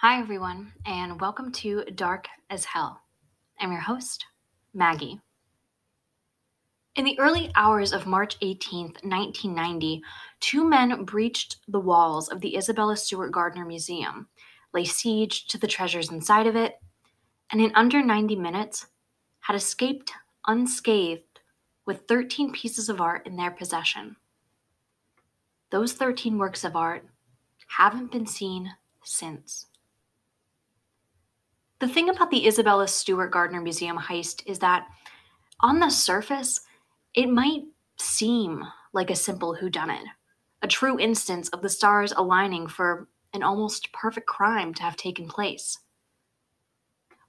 Hi, everyone, and welcome to Dark as Hell. I'm your host, Maggie. In the early hours of March 18th, 1990, two men breached the walls of the Isabella Stewart Gardner Museum, lay siege to the treasures inside of it, and in under 90 minutes had escaped unscathed with 13 pieces of art in their possession. Those 13 works of art haven't been seen since. The thing about the Isabella Stewart Gardner Museum heist is that on the surface, it might seem like a simple whodunit, a true instance of the stars aligning for an almost perfect crime to have taken place.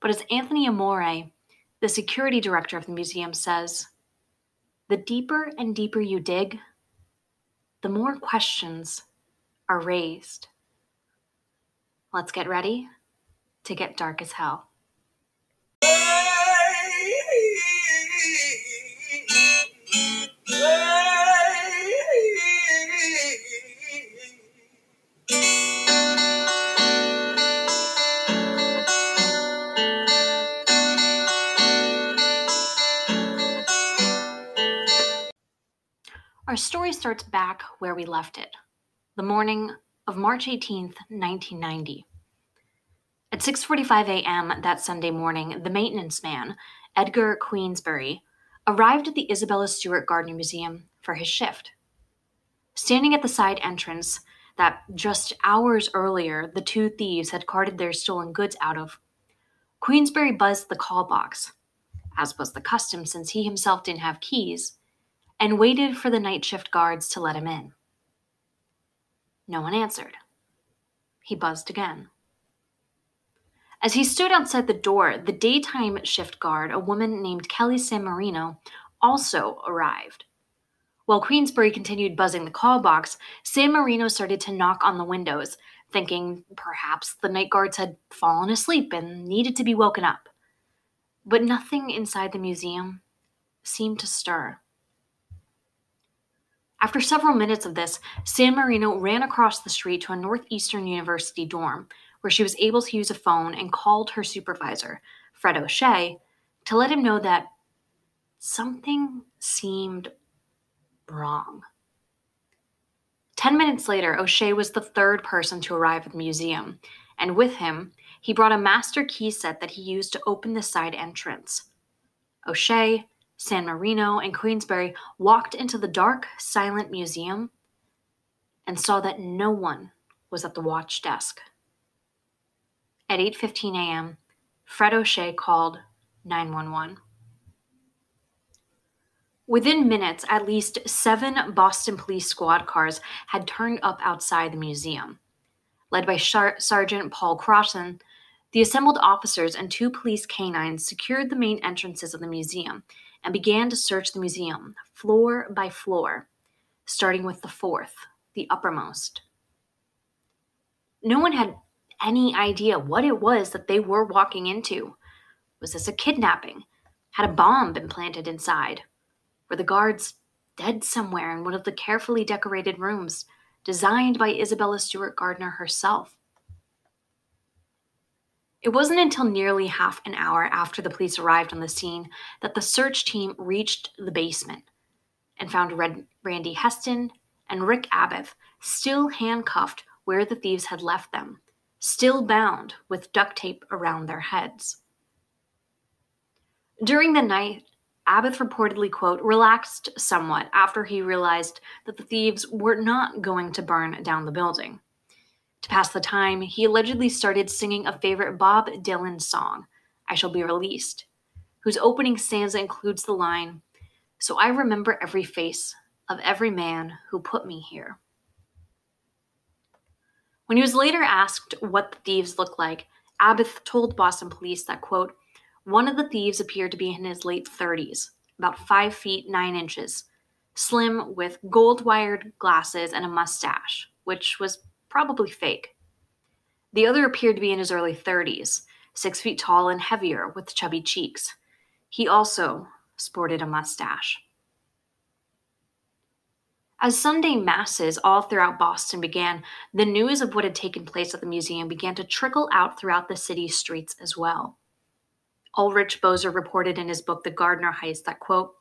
But as Anthony Amore, the security director of the museum, says, the deeper and deeper you dig, the more questions are raised. Let's get ready to get dark as hell. Our story starts back where we left it, the morning of March 18th, 1990. At 6:45 a.m. that Sunday morning, the maintenance man, Edgar Queensbury, arrived at the Isabella Stewart Gardner Museum for his shift. Standing at the side entrance that just hours earlier the two thieves had carted their stolen goods out of, Queensbury buzzed the call box, as was the custom since he himself didn't have keys, and waited for the night shift guards to let him in. No one answered. He buzzed again. As he stood outside the door, the daytime shift guard, a woman named Kelly San Marino, also arrived. While Queensbury continued buzzing the call box, San Marino started to knock on the windows, thinking perhaps the night guards had fallen asleep and needed to be woken up. But nothing inside the museum seemed to stir. After several minutes of this, San Marino ran across the street to a Northeastern University dorm, where she was able to use a phone and called her supervisor, Fred O'Shea, to let him know that something seemed wrong. Ten minutes later, O'Shea was the third person to arrive at the museum, and with him, he brought a master key set that he used to open the side entrance. O'Shea, San Marino, and Queensbury walked into the dark, silent museum and saw that no one was at the watch desk. At 8:15 a.m., Fred O'Shea called 911. Within minutes, at least seven Boston Police squad cars had turned up outside the museum. Led by Sergeant Paul Crossan, the assembled officers and two police canines secured the main entrances of the museum and began to search the museum, floor by floor, starting with the fourth, the uppermost. No one had any idea what it was that they were walking into. Was this a kidnapping? Had a bomb been planted inside? Were the guards dead somewhere in one of the carefully decorated rooms designed by Isabella Stewart Gardner herself? It wasn't until nearly half an hour after the police arrived on the scene that the search team reached the basement and found Red Randy Heston and Rick Abbott still handcuffed where the thieves had left them still bound with duct tape around their heads. During the night, Abbott reportedly, quote, relaxed somewhat after he realized that the thieves were not going to burn down the building. To pass the time, he allegedly started singing a favorite Bob Dylan song, I Shall Be Released, whose opening stanza includes the line, So I remember every face of every man who put me here. When he was later asked what the thieves looked like, Abbott told Boston police that, quote, one of the thieves appeared to be in his late 30s, about 5 feet 9 inches, slim with gold wired glasses and a mustache, which was probably fake. The other appeared to be in his early 30s, 6 feet tall and heavier with chubby cheeks. He also sported a mustache. As Sunday masses all throughout Boston began, the news of what had taken place at the museum began to trickle out throughout the city's streets as well. Ulrich Boser reported in his book The Gardner Heist that, quote,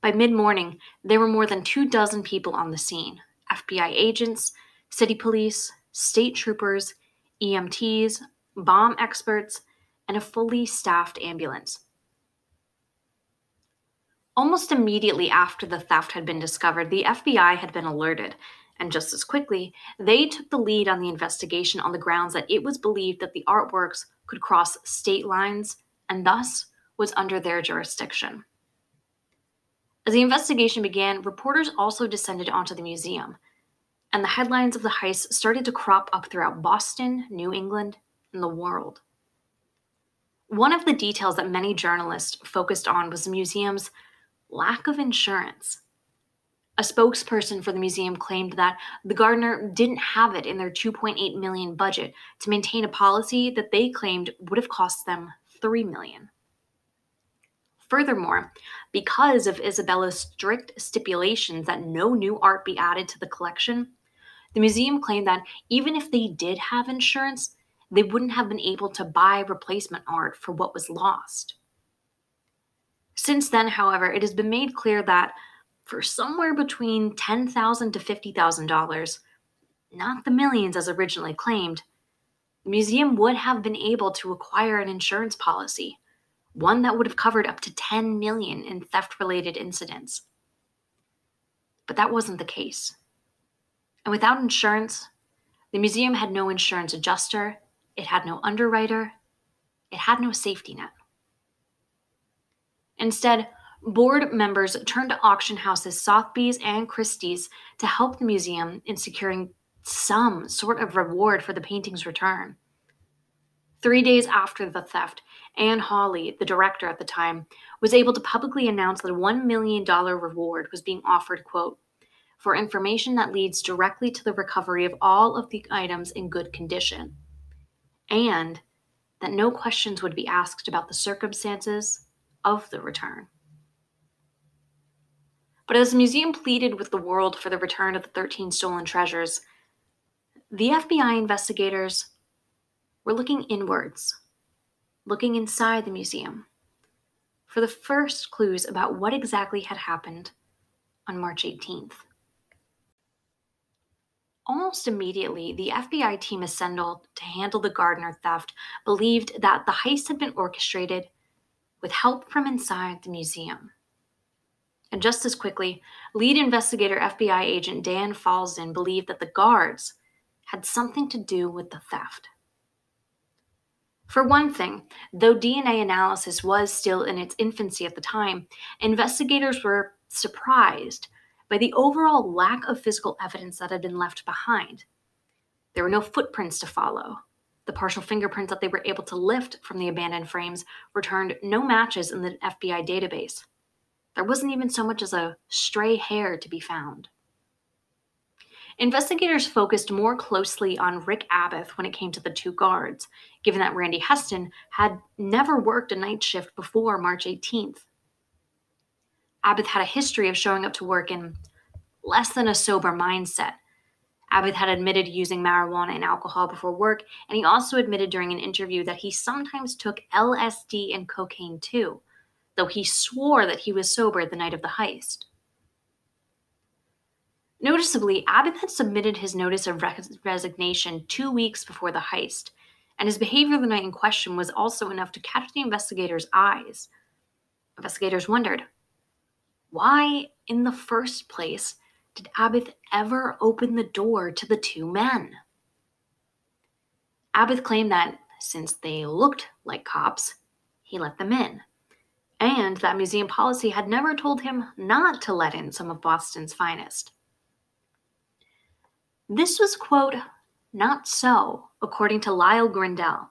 by mid morning, there were more than two dozen people on the scene FBI agents, city police, state troopers, EMTs, bomb experts, and a fully staffed ambulance. Almost immediately after the theft had been discovered, the FBI had been alerted, and just as quickly, they took the lead on the investigation on the grounds that it was believed that the artworks could cross state lines and thus was under their jurisdiction. As the investigation began, reporters also descended onto the museum, and the headlines of the heist started to crop up throughout Boston, New England, and the world. One of the details that many journalists focused on was the museum's lack of insurance. A spokesperson for the museum claimed that the Gardner didn't have it in their 2.8 million budget to maintain a policy that they claimed would have cost them 3 million. Furthermore, because of Isabella's strict stipulations that no new art be added to the collection, the museum claimed that even if they did have insurance, they wouldn't have been able to buy replacement art for what was lost. Since then, however, it has been made clear that for somewhere between 10,000 to $50,000, not the millions as originally claimed, the museum would have been able to acquire an insurance policy, one that would have covered up to 10 million in theft-related incidents. But that wasn't the case. And without insurance, the museum had no insurance adjuster, it had no underwriter, it had no safety net. Instead, board members turned to auction houses Sotheby's and Christie's to help the museum in securing some sort of reward for the painting's return. Three days after the theft, Anne Hawley, the director at the time, was able to publicly announce that a $1 million reward was being offered, quote, for information that leads directly to the recovery of all of the items in good condition, and that no questions would be asked about the circumstances of the return. But as the museum pleaded with the world for the return of the 13 stolen treasures, the FBI investigators were looking inwards, looking inside the museum, for the first clues about what exactly had happened on March 18th. Almost immediately, the FBI team assembled to handle the Gardner theft believed that the heist had been orchestrated with help from inside the museum. And just as quickly, lead investigator FBI agent Dan Falzon believed that the guards had something to do with the theft. For one thing, though DNA analysis was still in its infancy at the time, investigators were surprised by the overall lack of physical evidence that had been left behind. There were no footprints to follow, the partial fingerprints that they were able to lift from the abandoned frames returned no matches in the FBI database. There wasn't even so much as a stray hair to be found. Investigators focused more closely on Rick Abath when it came to the two guards, given that Randy Heston had never worked a night shift before March 18th. Abath had a history of showing up to work in less than a sober mindset, Abath had admitted using marijuana and alcohol before work, and he also admitted during an interview that he sometimes took LSD and cocaine too, though he swore that he was sober the night of the heist. Noticeably, Abbott had submitted his notice of resignation two weeks before the heist, and his behavior the night in question was also enough to catch the investigators' eyes. Investigators wondered why, in the first place, did Abath ever open the door to the two men? Abath claimed that since they looked like cops, he let them in, and that museum policy had never told him not to let in some of Boston's finest. This was, quote, not so, according to Lyle Grindell,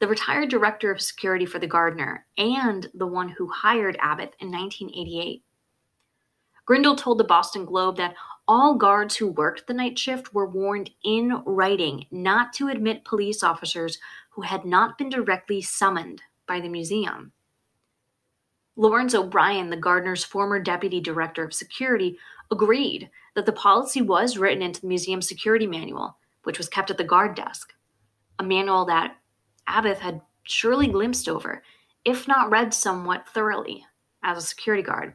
the retired director of security for the Gardner and the one who hired Abath in 1988. Grindell told the Boston Globe that all guards who worked the night shift were warned in writing not to admit police officers who had not been directly summoned by the museum. Lawrence O'Brien, the Gardner's former deputy director of security, agreed that the policy was written into the museum security manual, which was kept at the guard desk, a manual that Abbott had surely glimpsed over, if not read somewhat thoroughly, as a security guard.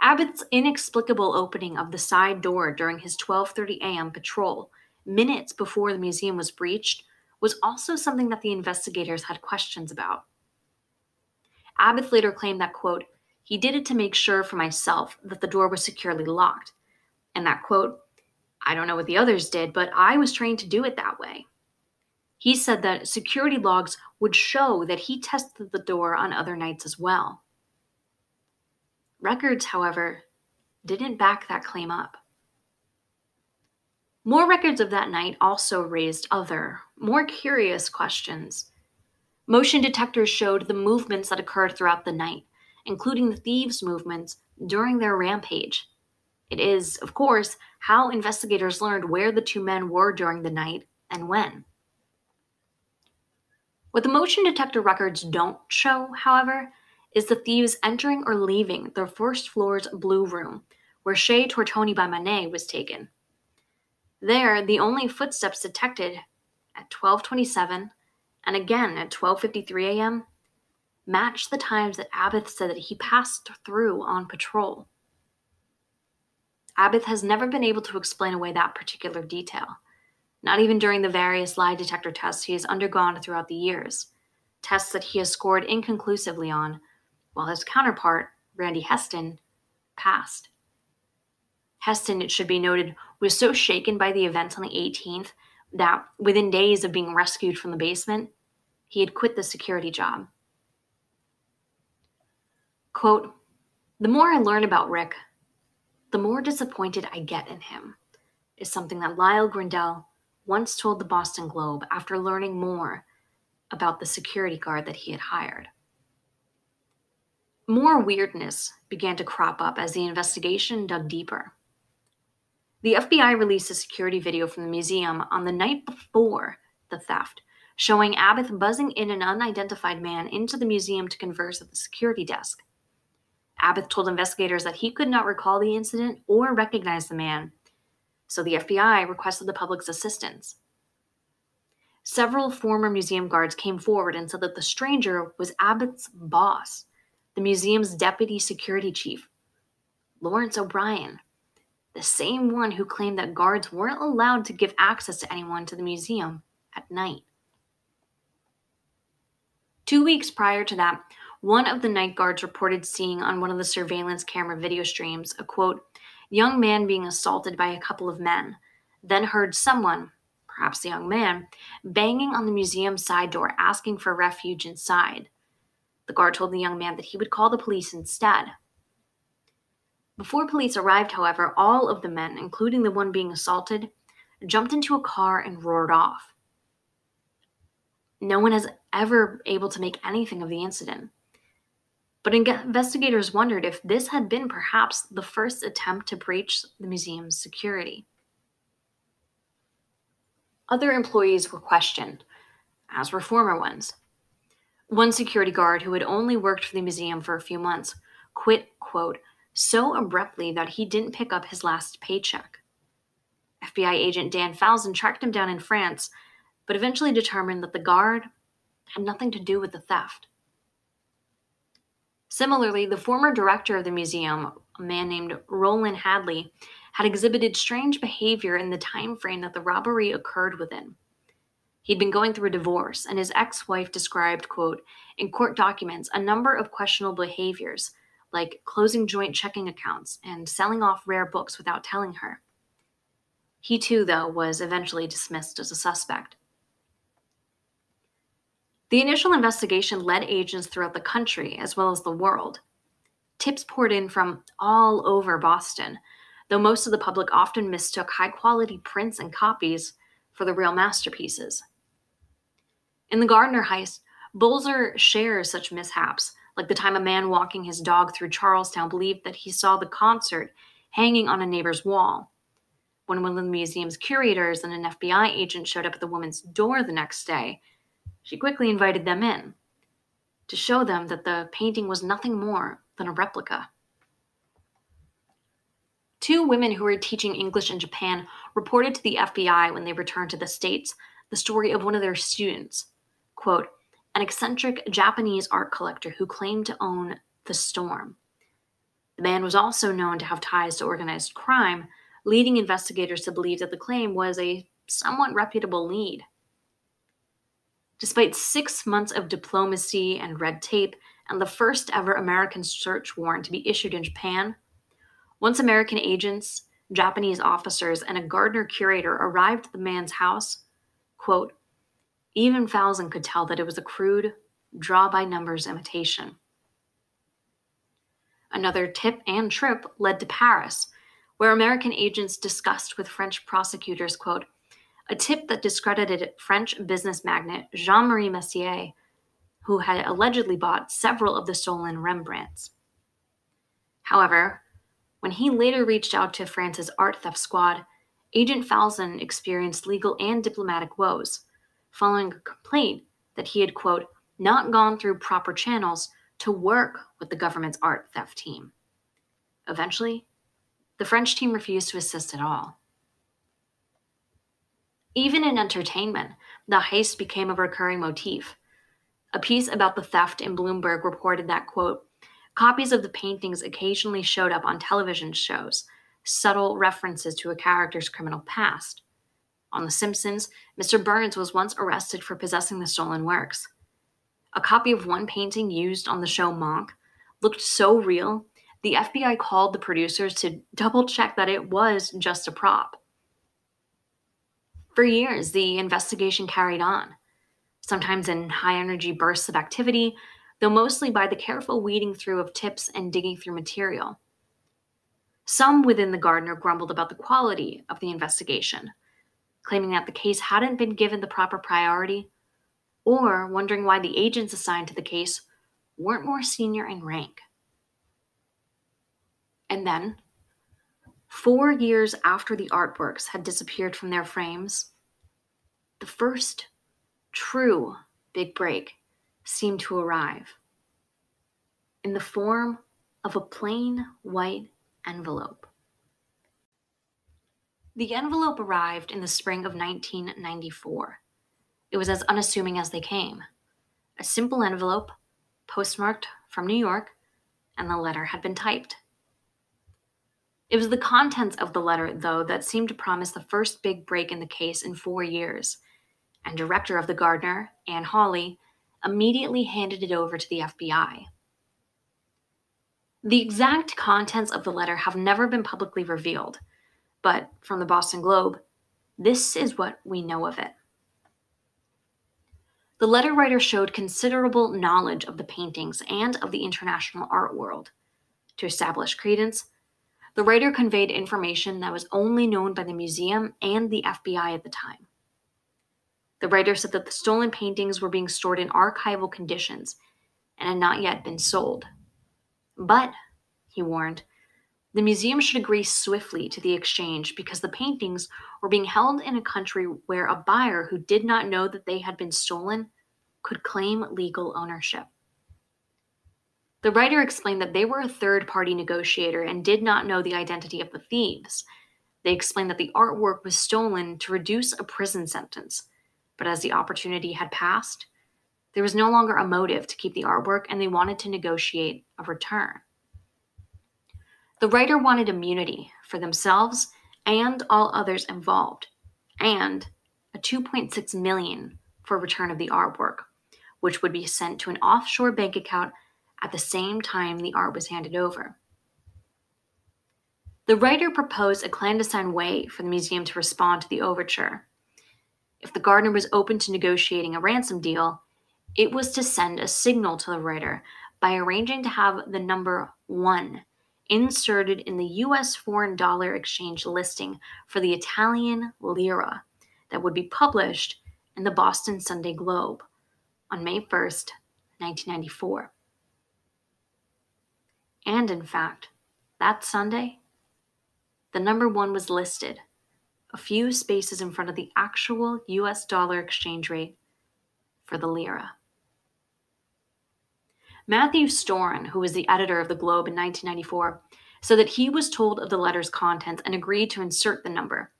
Abbott's inexplicable opening of the side door during his 12:30 a.m. patrol, minutes before the museum was breached, was also something that the investigators had questions about. Abbott later claimed that quote, he did it to make sure for myself that the door was securely locked. And that quote, I don't know what the others did, but I was trained to do it that way. He said that security logs would show that he tested the door on other nights as well. Records, however, didn't back that claim up. More records of that night also raised other, more curious questions. Motion detectors showed the movements that occurred throughout the night, including the thieves' movements during their rampage. It is, of course, how investigators learned where the two men were during the night and when. What the motion detector records don't show, however, is the thieves entering or leaving the first floor's blue room, where Chez Tortoni by Manet was taken. There, the only footsteps detected at 1227 and again at 12:53 a.m. matched the times that Abbott said that he passed through on patrol. Abbott has never been able to explain away that particular detail not even during the various lie detector tests he has undergone throughout the years, tests that he has scored inconclusively on, while his counterpart, Randy Heston, passed. Heston, it should be noted, was so shaken by the events on the 18th that within days of being rescued from the basement, he had quit the security job. Quote, the more I learn about Rick, the more disappointed I get in him, is something that Lyle Grindell once told the Boston Globe after learning more about the security guard that he had hired. More weirdness began to crop up as the investigation dug deeper. The FBI released a security video from the museum on the night before the theft, showing Abbott buzzing in an unidentified man into the museum to converse at the security desk. Abbott told investigators that he could not recall the incident or recognize the man, so the FBI requested the public's assistance. Several former museum guards came forward and said that the stranger was Abbott's boss, the museum's deputy security chief, Lawrence O'Brien, the same one who claimed that guards weren't allowed to give access to anyone to the museum at night. Two weeks prior to that, one of the night guards reported seeing on one of the surveillance camera video streams a quote, young man being assaulted by a couple of men, then heard someone, perhaps the young man, banging on the museum side door asking for refuge inside. The guard told the young man that he would call the police instead. Before police arrived, however, all of the men, including the one being assaulted, jumped into a car and roared off. No one is ever able to make anything of the incident. But investigators wondered if this had been perhaps the first attempt to breach the museum's security. Other employees were questioned, as were former ones. One security guard who had only worked for the museum for a few months quit, quote, so abruptly that he didn't pick up his last paycheck. FBI agent Dan Falzon tracked him down in France, but eventually determined that the guard had nothing to do with the theft. Similarly, the former director of the museum, a man named Rollin Hadley, had exhibited strange behavior in the time frame that the robbery occurred within. He'd been going through a divorce, and his ex-wife described, quote, in court documents, a number of questionable behaviors, like closing joint checking accounts and selling off rare books without telling her. He too, though, was eventually dismissed as a suspect. The initial investigation led agents throughout the country as well as the world. Tips poured in from all over Boston, though most of the public often mistook high quality prints and copies for the real masterpieces. In the Gardner heist, Boser shares such mishaps, like the time a man walking his dog through Charlestown believed that he saw the concert hanging on a neighbor's wall. When one of the museum's curators and an FBI agent showed up at the woman's door the next day, she quickly invited them in to show them that the painting was nothing more than a replica. Two women who were teaching English in Japan reported to the FBI when they returned to the States the story of one of their students. Quote, an eccentric Japanese art collector who claimed to own the storm. The man was also known to have ties to organized crime, leading investigators to believe that the claim was a somewhat reputable lead. Despite six months of diplomacy and red tape and the first ever American search warrant to be issued in Japan, once American agents, Japanese officers, and a Gardner curator arrived at the man's house, quote, even Falzon could tell that it was a crude, draw by numbers imitation. Another tip and trip led to Paris, where American agents discussed with French prosecutors, quote, a tip that discredited French business magnate Jean Marie Messier, who had allegedly bought several of the stolen Rembrandts. However, when he later reached out to France's art theft squad, Agent Falzon experienced legal and diplomatic woes following a complaint that he had, quote, not gone through proper channels to work with the government's art theft team. Eventually, the French team refused to assist at all. Even in entertainment, the heist became a recurring motif. A piece about the theft in Bloomberg reported that, quote, copies of the paintings occasionally showed up on television shows, subtle references to a character's criminal past. On The Simpsons, Mr. Burns was once arrested for possessing the stolen works. A copy of one painting used on the show Monk looked so real, the FBI called the producers to double check that it was just a prop. For years, the investigation carried on, sometimes in high energy bursts of activity, though mostly by the careful weeding through of tips and digging through material. Some within the Gardner grumbled about the quality of the investigation claiming that the case hadn't been given the proper priority, or wondering why the agents assigned to the case weren't more senior in rank. And then, four years after the artworks had disappeared from their frames, the first true big break seemed to arrive in the form of a plain white envelope. The envelope arrived in the spring of 1994. It was as unassuming as they came a simple envelope, postmarked from New York, and the letter had been typed. It was the contents of the letter, though, that seemed to promise the first big break in the case in four years, and director of the Gardner, Anne Hawley, immediately handed it over to the FBI. The exact contents of the letter have never been publicly revealed, but from the Boston Globe, this is what we know of it. The letter writer showed considerable knowledge of the paintings and of the international art world. To establish credence, the writer conveyed information that was only known by the museum and the FBI at the time. The writer said that the stolen paintings were being stored in archival conditions and had not yet been sold. But, he warned, the museum should agree swiftly to the exchange because the paintings were being held in a country where a buyer who did not know that they had been stolen could claim legal ownership. The writer explained that they were a third party negotiator and did not know the identity of the thieves. They explained that the artwork was stolen to reduce a prison sentence, but as the opportunity had passed, there was no longer a motive to keep the artwork and they wanted to negotiate a return. The writer wanted immunity for themselves and all others involved, and a 2.6 million for return of the artwork, which would be sent to an offshore bank account at the same time the art was handed over. The writer proposed a clandestine way for the museum to respond to the overture. If the Gardner was open to negotiating a ransom deal, it was to send a signal to the writer by arranging to have the number 1 inserted in the US foreign dollar exchange listing for the Italian lira that would be published in the Boston Sunday Globe on May 1st, 1994. And in fact, that Sunday, the number one was listed a few spaces in front of the actual US dollar exchange rate for the lira. Matthew Storin, who was the editor of the Globe in 1994, so that he was told of the letter's contents and agreed to insert the number,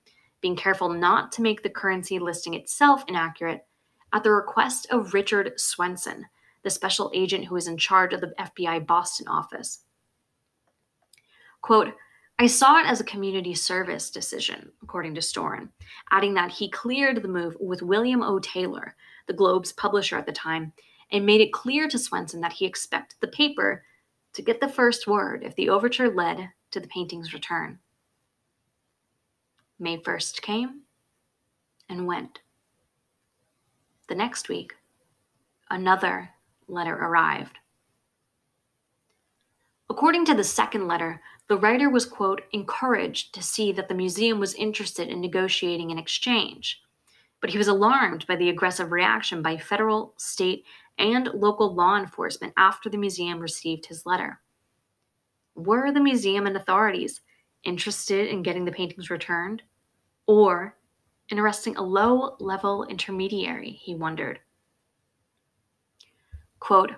being careful not to make the currency listing itself inaccurate at the request of Richard Swenson, the special agent who was in charge of the FBI Boston office. Quote, I saw it as a community service decision, according to Storin, adding that he cleared the move with William O. Taylor, the Globe's publisher at the time, and made it clear to Swenson that he expected the paper to get the first word if the overture led to the painting's return. May 1st came and went. The next week, another letter arrived. According to the second letter, the writer was, quote, encouraged to see that the museum was interested in negotiating an exchange, but he was alarmed by the aggressive reaction by federal, state, and local law enforcement after the museum received his letter. Were the museum and authorities interested in getting the paintings returned? Or in arresting a low level intermediary, he wondered. Quote,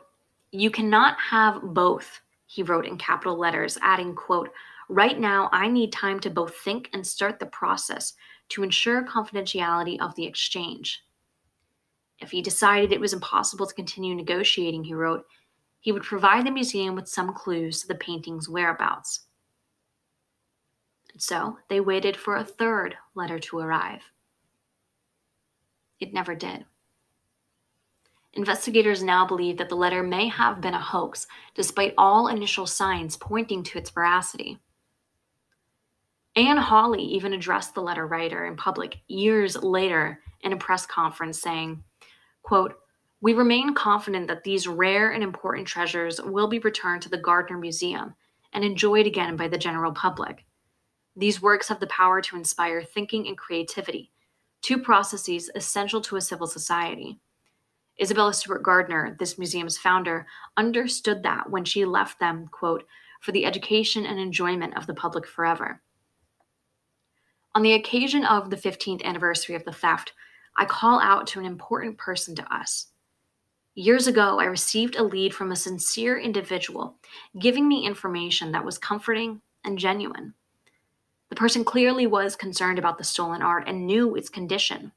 You cannot have both, he wrote in capital letters, adding, quote, Right now, I need time to both think and start the process to ensure confidentiality of the exchange. If he decided it was impossible to continue negotiating, he wrote, he would provide the museum with some clues to the painting's whereabouts. And so they waited for a third letter to arrive. It never did. Investigators now believe that the letter may have been a hoax, despite all initial signs pointing to its veracity. Anne Hawley even addressed the letter writer in public years later in a press conference saying, quote, We remain confident that these rare and important treasures will be returned to the Gardner Museum and enjoyed again by the general public. These works have the power to inspire thinking and creativity, two processes essential to a civil society. Isabella Stewart Gardner, this museum's founder, understood that when she left them, quote, for the education and enjoyment of the public forever. On the occasion of the 15th anniversary of the theft, I call out to an important person to us. Years ago, I received a lead from a sincere individual giving me information that was comforting and genuine. The person clearly was concerned about the stolen art and knew its condition.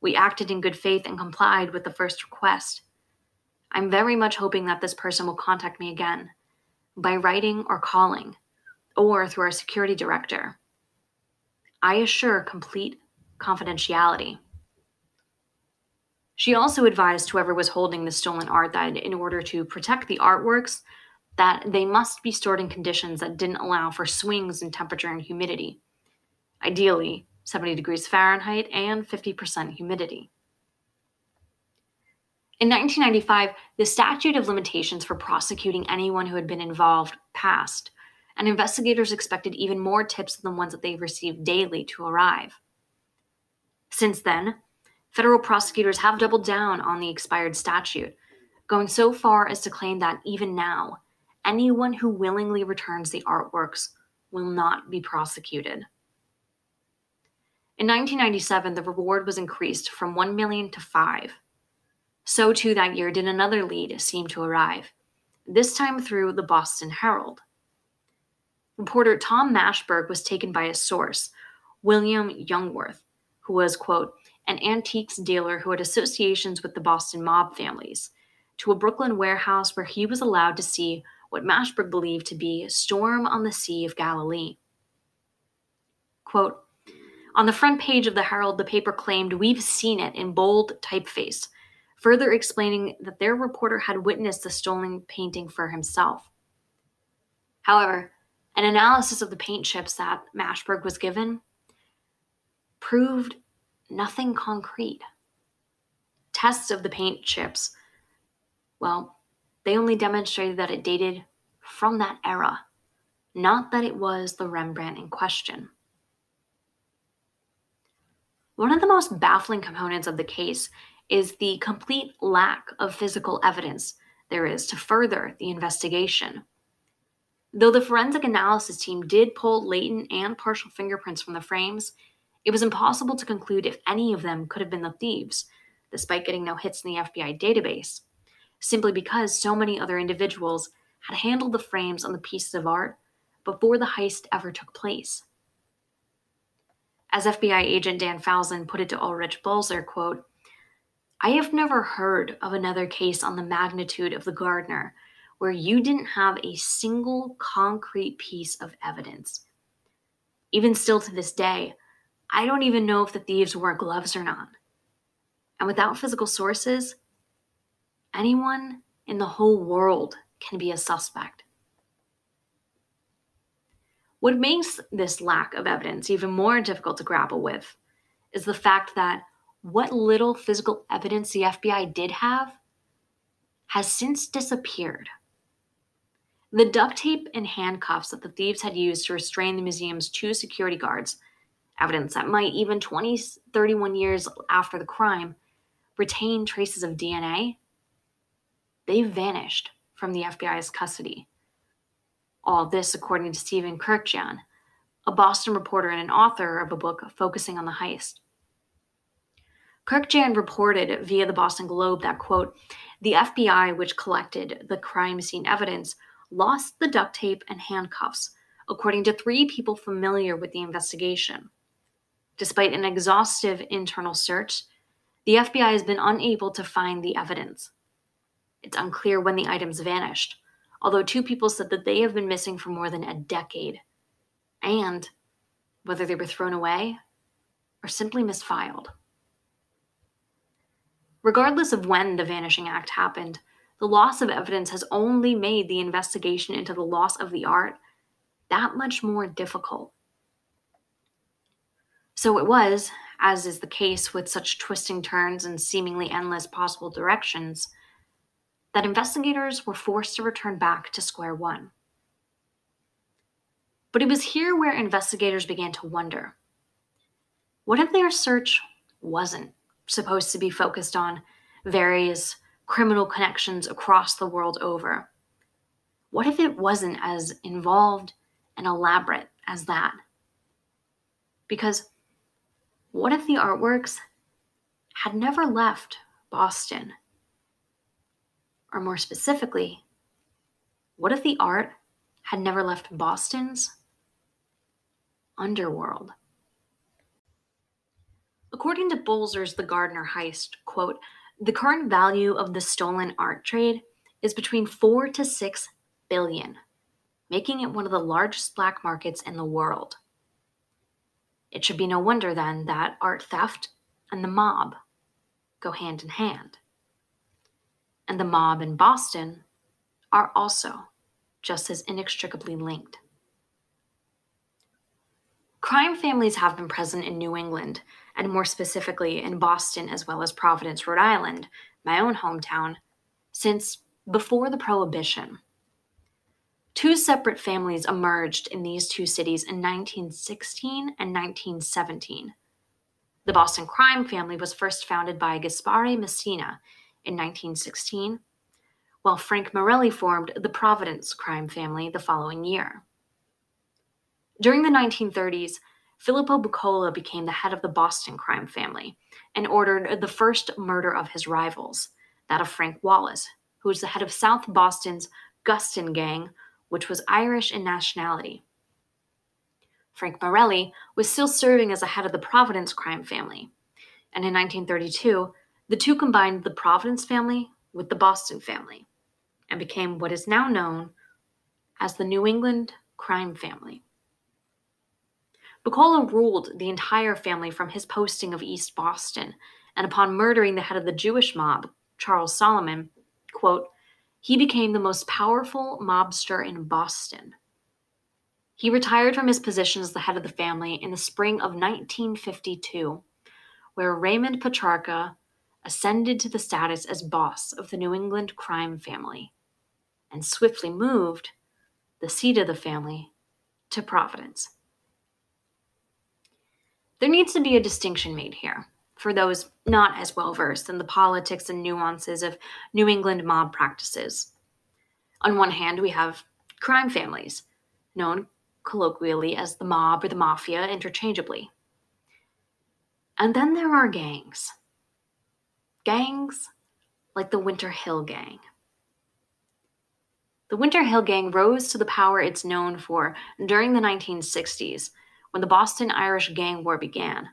We acted in good faith and complied with the first request. I'm very much hoping that this person will contact me again by writing or calling, or through our security director. I assure complete confidentiality. She also advised whoever was holding the stolen art that in order to protect the artworks, that they must be stored in conditions that didn't allow for swings in temperature and humidity. Ideally, 70 degrees Fahrenheit, and 50% humidity. In 1995, the statute of limitations for prosecuting anyone who had been involved passed, and investigators expected even more tips than the ones that they received daily to arrive. Since then, federal prosecutors have doubled down on the expired statute, going so far as to claim that even now, anyone who willingly returns the artworks will not be prosecuted. In 1997, the reward was increased from 1 million to 5. So too that year did another lead seem to arrive, this time through the Boston Herald. Reporter Tom Mashberg was taken by a source, William Youngworth, who was, quote, an antiques dealer who had associations with the Boston mob families, to a Brooklyn warehouse where he was allowed to see what Mashberg believed to be a storm on the Sea of Galilee. Quote, on the front page of the Herald, the paper claimed, We've seen it in bold typeface, further explaining that their reporter had witnessed the stolen painting for himself. However, an analysis of the paint chips that Mashberg was given proved nothing concrete. Tests of the paint chips, well, they only demonstrated that it dated from that era, not that it was the Rembrandt in question. One of the most baffling components of the case is the complete lack of physical evidence there is to further the investigation. Though the forensic analysis team did pull latent and partial fingerprints from the frames, it was impossible to conclude if any of them could have been the thieves, despite getting no hits in the FBI database, simply because so many other individuals had handled the frames on the pieces of art before the heist ever took place. As FBI agent Dan Falzon put it to Ulrich Boser, quote, I have never heard of another case on the magnitude of the Gardner where you didn't have a single concrete piece of evidence. Even still to this day, I don't even know if the thieves wore gloves or not. And without physical sources, anyone in the whole world can be a suspect. What makes this lack of evidence even more difficult to grapple with is the fact that what little physical evidence the FBI did have has since disappeared. The duct tape and handcuffs that the thieves had used to restrain the museum's two security guards, evidence that might, even 20, 31 years after the crime, retain traces of DNA, they vanished from the FBI's custody. All this, according to Stephen Kurkjian, a Boston reporter and an author of a book focusing on the heist. Kurkjian reported via the Boston Globe that, quote, the FBI, which collected the crime scene evidence, lost the duct tape and handcuffs, according to three people familiar with the investigation. Despite an exhaustive internal search, the FBI has been unable to find the evidence. It's unclear when the items vanished, although two people said that they have been missing for more than a decade, and whether they were thrown away or simply misfiled. Regardless of when the Vanishing Act happened, the loss of evidence has only made the investigation into the loss of the art that much more difficult. So it was, as is the case with such twisting turns and seemingly endless possible directions, that investigators were forced to return back to square one. But it was here where investigators began to wonder what if their search wasn't supposed to be focused on various criminal connections across the world over. What if it wasn't as involved and elaborate as that? Because what if the artworks had never left Boston? Or more specifically, what if the art had never left Boston's underworld? According to Boser's The Gardner Heist, quote, the current value of the stolen art trade is between 4 to 6 billion, making it one of the largest black markets in the world. It should be no wonder then that art theft and the mob go hand in hand. And the mob in Boston are also just as inextricably linked. Crime families have been present in New England and more specifically in Boston as well as Providence, Rhode Island, my own hometown, since before the Prohibition. Two separate families emerged in these two cities in 1916 and 1917. The Boston crime family was first founded by Gaspare Messina in 1916, while Frank Morelli formed the Providence crime family the following year. During the 1930s, Filippo Buccola became the head of the Boston crime family and ordered the first murder of his rivals, that of Frank Wallace, who was the head of South Boston's Gustin Gang, which was Irish in nationality. Frank Morelli was still serving as the head of the Providence crime family, and in 1932, the two combined the Providence family with the Boston family and became what is now known as the New England crime family. Buccola ruled the entire family from his posting of East Boston, and upon murdering the head of the Jewish mob, Charles Solomon, quote, he became the most powerful mobster in Boston. He retired from his position as the head of the family in the spring of 1952, where Raymond Patriarca ascended to the status as boss of the New England crime family and swiftly moved the seat of the family to Providence. There needs to be a distinction made here for those not as well versed in the politics and nuances of New England mob practices. On one hand, we have crime families, known colloquially as the mob or the mafia interchangeably. And then there are gangs. Gangs like the Winter Hill Gang. The Winter Hill Gang rose to the power it's known for during the 1960s when the Boston Irish Gang War began.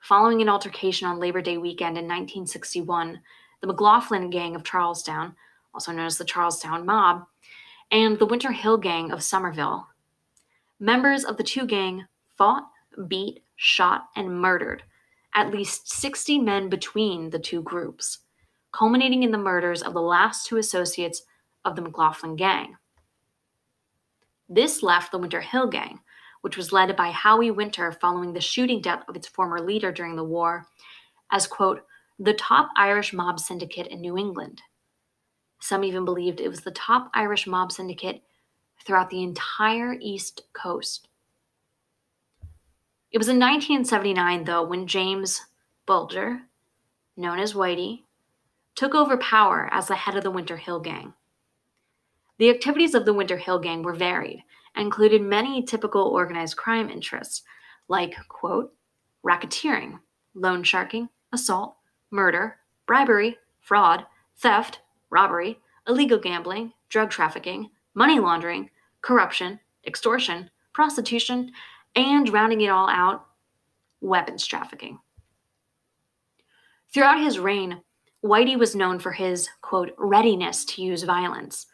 Following an altercation on Labor Day weekend in 1961, the McLaughlin Gang of Charlestown, also known as the Charlestown Mob, and the Winter Hill Gang of Somerville. Members of the two gang fought, beat, shot, and murdered at least 60 men between the two groups, culminating in the murders of the last two associates of the McLaughlin Gang. This left the Winter Hill Gang, which was led by Howie Winter following the shooting death of its former leader during the war, as, quote, the top Irish mob syndicate in New England. Some even believed it was the top Irish mob syndicate throughout the entire East Coast. It was in 1979, though, when James Bulger, known as Whitey, took over power as the head of the Winter Hill Gang. The activities of the Winter Hill Gang were varied included many typical organized crime interests, like, quote, racketeering, loan sharking, assault, murder, bribery, fraud, theft, robbery, illegal gambling, drug trafficking, money laundering, corruption, extortion, prostitution, and rounding it all out, weapons trafficking. Throughout his reign, Whitey was known for his, quote, readiness to use violence.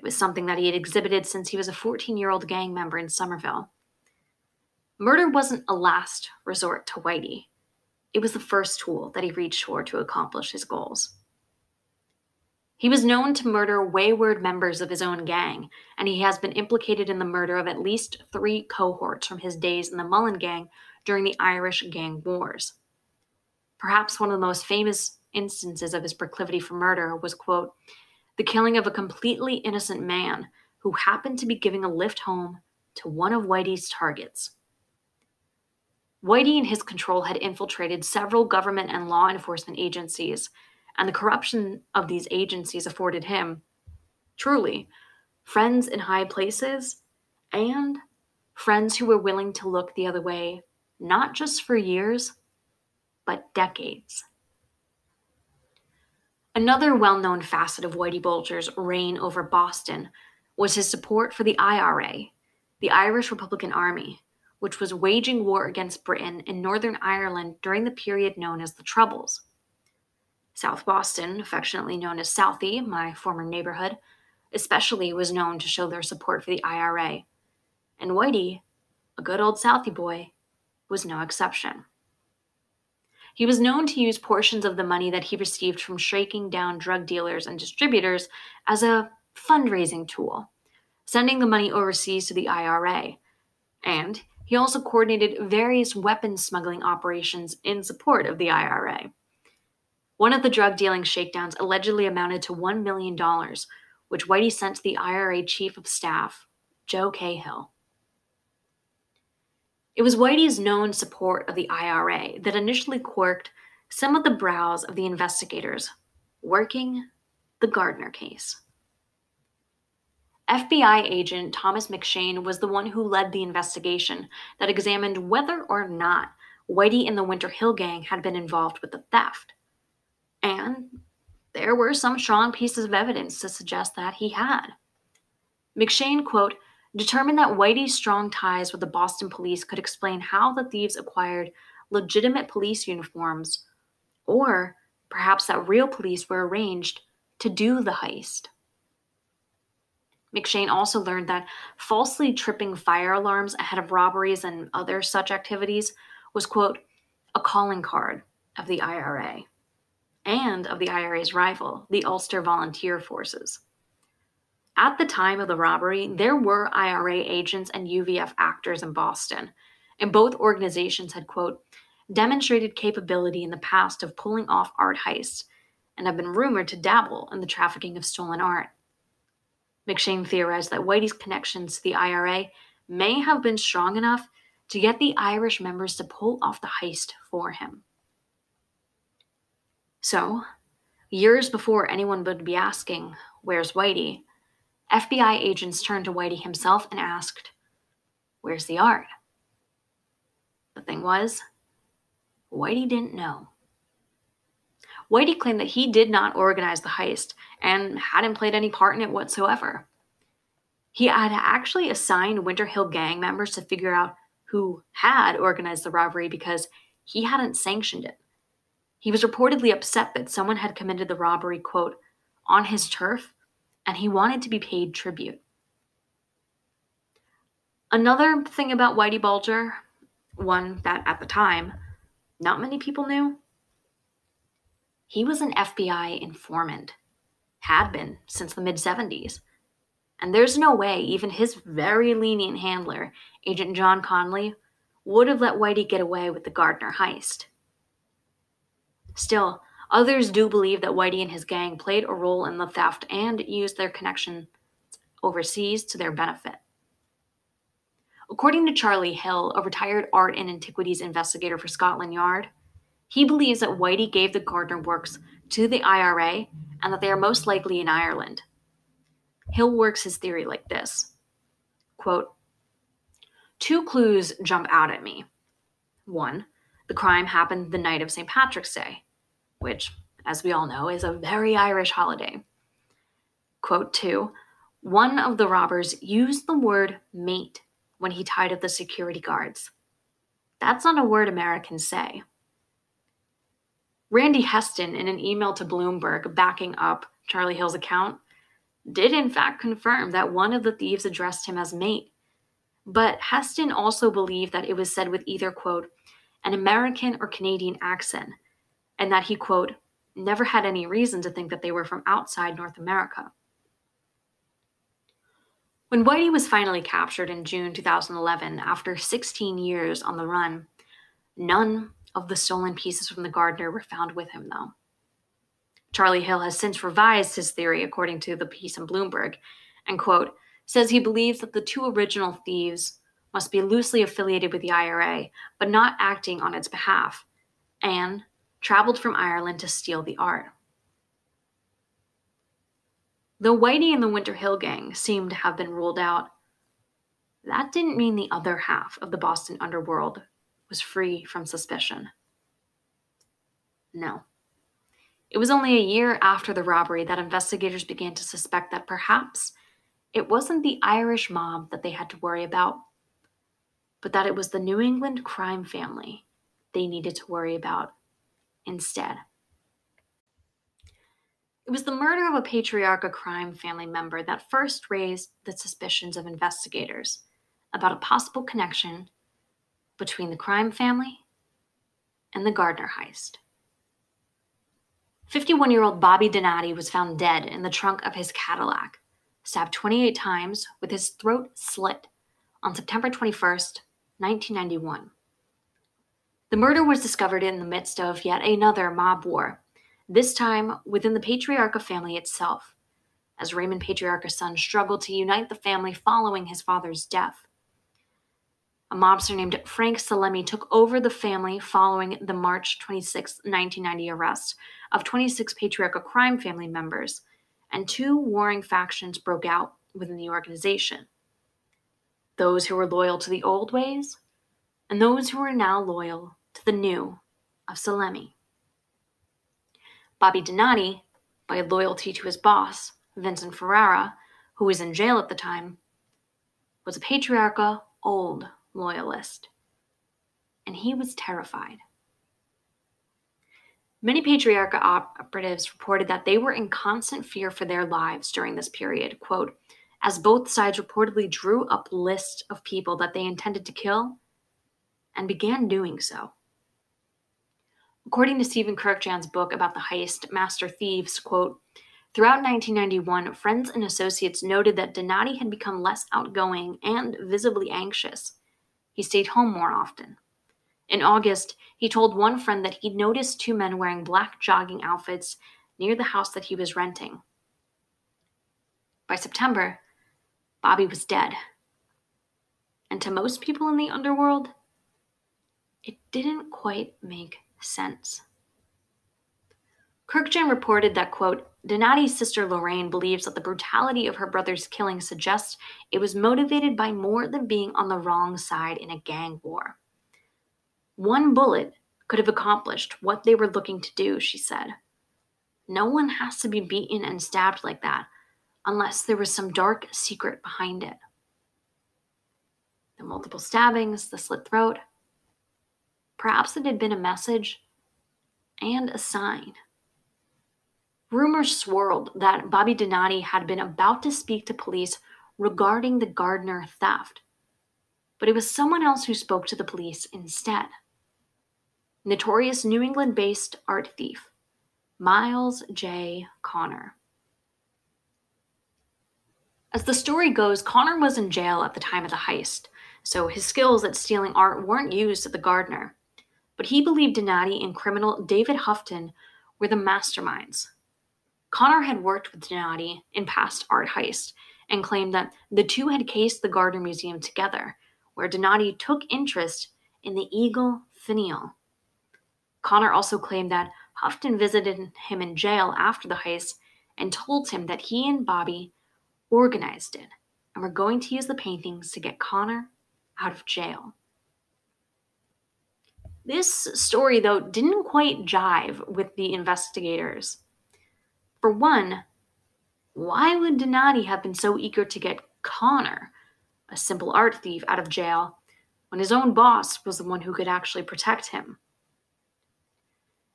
It was something that he had exhibited since he was a 14 year old gang member in Somerville. Murder wasn't a last resort to Whitey, it was the first tool that he reached for to accomplish his goals. He was known to murder wayward members of his own gang, and he has been implicated in the murder of at least three cohorts from his days in the Mullen Gang during the Irish Gang Wars. Perhaps one of the most famous instances of his proclivity for murder was, quote, the killing of a completely innocent man who happened to be giving a lift home to one of Whitey's targets. Whitey and his control had infiltrated several government and law enforcement agencies and the corruption of these agencies afforded him, truly, friends in high places and friends who were willing to look the other way, not just for years, but decades. Another well known facet of Whitey Bulger's reign over Boston was his support for the IRA, the Irish Republican Army, which was waging war against Britain in Northern Ireland during the period known as the Troubles. South Boston, affectionately known as Southie, my former neighborhood, especially was known to show their support for the IRA. And Whitey, a good old Southie boy, was no exception. He was known to use portions of the money that he received from shaking down drug dealers and distributors as a fundraising tool, sending the money overseas to the IRA. And he also coordinated various weapons smuggling operations in support of the IRA. One of the drug dealing shakedowns allegedly amounted to $1 million, which Whitey sent to the IRA Chief of Staff, Joe Cahill. It was Whitey's known support of the IRA that initially quirked some of the brows of the investigators working the Gardner case. FBI agent Thomas McShane was the one who led the investigation that examined whether or not Whitey and the Winter Hill Gang had been involved with the theft. And there were some strong pieces of evidence to suggest that he had. McShane, quote, determined that Whitey's strong ties with the Boston police could explain how the thieves acquired legitimate police uniforms, or perhaps that real police were arranged to do the heist. McShane also learned that falsely tripping fire alarms ahead of robberies and other such activities was, quote, a calling card of the IRA and of the IRA's rival, the Ulster Volunteer Forces. At the time of the robbery, there were IRA agents and UVF actors in Boston, and both organizations had, quote, demonstrated capability in the past of pulling off art heists and have been rumored to dabble in the trafficking of stolen art. McShane theorized that Whitey's connections to the IRA may have been strong enough to get the Irish members to pull off the heist for him. So, years before anyone would be asking, Where's Whitey? FBI agents turned to Whitey himself and asked, Where's the art? The thing was, Whitey didn't know. Whitey claimed that he did not organize the heist and hadn't played any part in it whatsoever. He had actually assigned Winter Hill gang members to figure out who had organized the robbery because he hadn't sanctioned it. He was reportedly upset that someone had committed the robbery, quote, on his turf, and he wanted to be paid tribute. Another thing about Whitey Bulger, one that at the time not many people knew, he was an FBI informant, had been since the mid 70s. And there's no way even his very lenient handler, Agent John Connolly, would have let Whitey get away with the Gardner heist. Still, others do believe that Whitey and his gang played a role in the theft and used their connection overseas to their benefit. According to Charlie Hill, a retired art and antiquities investigator for Scotland Yard, he believes that Whitey gave the Gardner works to the IRA and that they are most likely in Ireland. Hill works his theory like this quote, Two clues jump out at me. One, the crime happened the night of St. Patrick's Day, which, as we all know, is a very Irish holiday. Quote two, one of the robbers used the word mate when he tied up the security guards. That's not a word Americans say. Randy Hestand, in an email to Bloomberg backing up Charlie Hill's account, did in fact confirm that one of the thieves addressed him as mate. But Hestand also believed that it was said with either, quote, an American or Canadian accent, and that he, quote, never had any reason to think that they were from outside North America. When Whitey was finally captured in June 2011, after 16 years on the run, none of the stolen pieces from the Gardner were found with him, though. Charlie Hill has since revised his theory, according to the piece in Bloomberg, and quote, says he believes that the two original thieves must be loosely affiliated with the IRA, but not acting on its behalf, and traveled from Ireland to steal the art. Though Whitey and the Winter Hill gang seem to have been ruled out, that didn't mean the other half of the Boston underworld was free from suspicion. No. It was only a year after the robbery that investigators began to suspect that perhaps it wasn't the Irish mob that they had to worry about, but that it was the New England crime family they needed to worry about instead. It was the murder of a Patriarca crime family member that first raised the suspicions of investigators about a possible connection between the crime family and the Gardner heist. 51 year old Bobby Donati was found dead in the trunk of his Cadillac, stabbed 28 times with his throat slit on September 21st, 1991. The murder was discovered in the midst of yet another mob war, this time within the Patriarca family itself, as Raymond Patriarca's son struggled to unite the family following his father's death. A mobster named Frank Salemme took over the family following the March 26, 1990 arrest of 26 Patriarca crime family members, and two warring factions broke out within the organization. Those who were loyal to the old ways, and those who were now loyal to the new of Salemme. Bobby Donati, by loyalty to his boss, Vincent Ferrara, who was in jail at the time, was a Patriarca old loyalist, and he was terrified. Many Patriarca operatives reported that they were in constant fear for their lives during this period, quote, as both sides reportedly drew up lists of people that they intended to kill and began doing so. According to Stephen Kurkjian's book about the heist, Master Thieves, quote, Throughout 1991, friends and associates noted that Donati had become less outgoing and visibly anxious he stayed home more often. In August, he told one friend that he'd noticed two men wearing black jogging outfits near the house that he was renting. By September, Bobby was dead. And to most people in the underworld, it didn't quite make sense. Kurkjian reported that, quote, Donati's sister Lorraine believes that the brutality of her brother's killing suggests it was motivated by more than being on the wrong side in a gang war. One bullet could have accomplished what they were looking to do, she said. No one has to be beaten and stabbed like that, unless there was some dark secret behind it. The multiple stabbings, the slit throat. Perhaps it had been a message and a sign. Rumors swirled that Bobby Donati had been about to speak to police regarding the Gardner theft, but it was someone else who spoke to the police instead. Notorious New England based art thief, Myles J. Connor. As the story goes, Connor was in jail at the time of the heist, so his skills at stealing art weren't used at the Gardner. But he believed Donati and criminal David Houghton were the masterminds. Connor had worked with Donati in past art heists and claimed that the two had cased the Gardner Museum together, where Donati took interest in the eagle finial. Connor also claimed that Houghton visited him in jail after the heist and told him that he and Bobby organized it and were going to use the paintings to get Connor out of jail. This story, though, didn't quite jive with the investigators. For one, why would Donati have been so eager to get Connor, a simple art thief, out of jail when his own boss was the one who could actually protect him?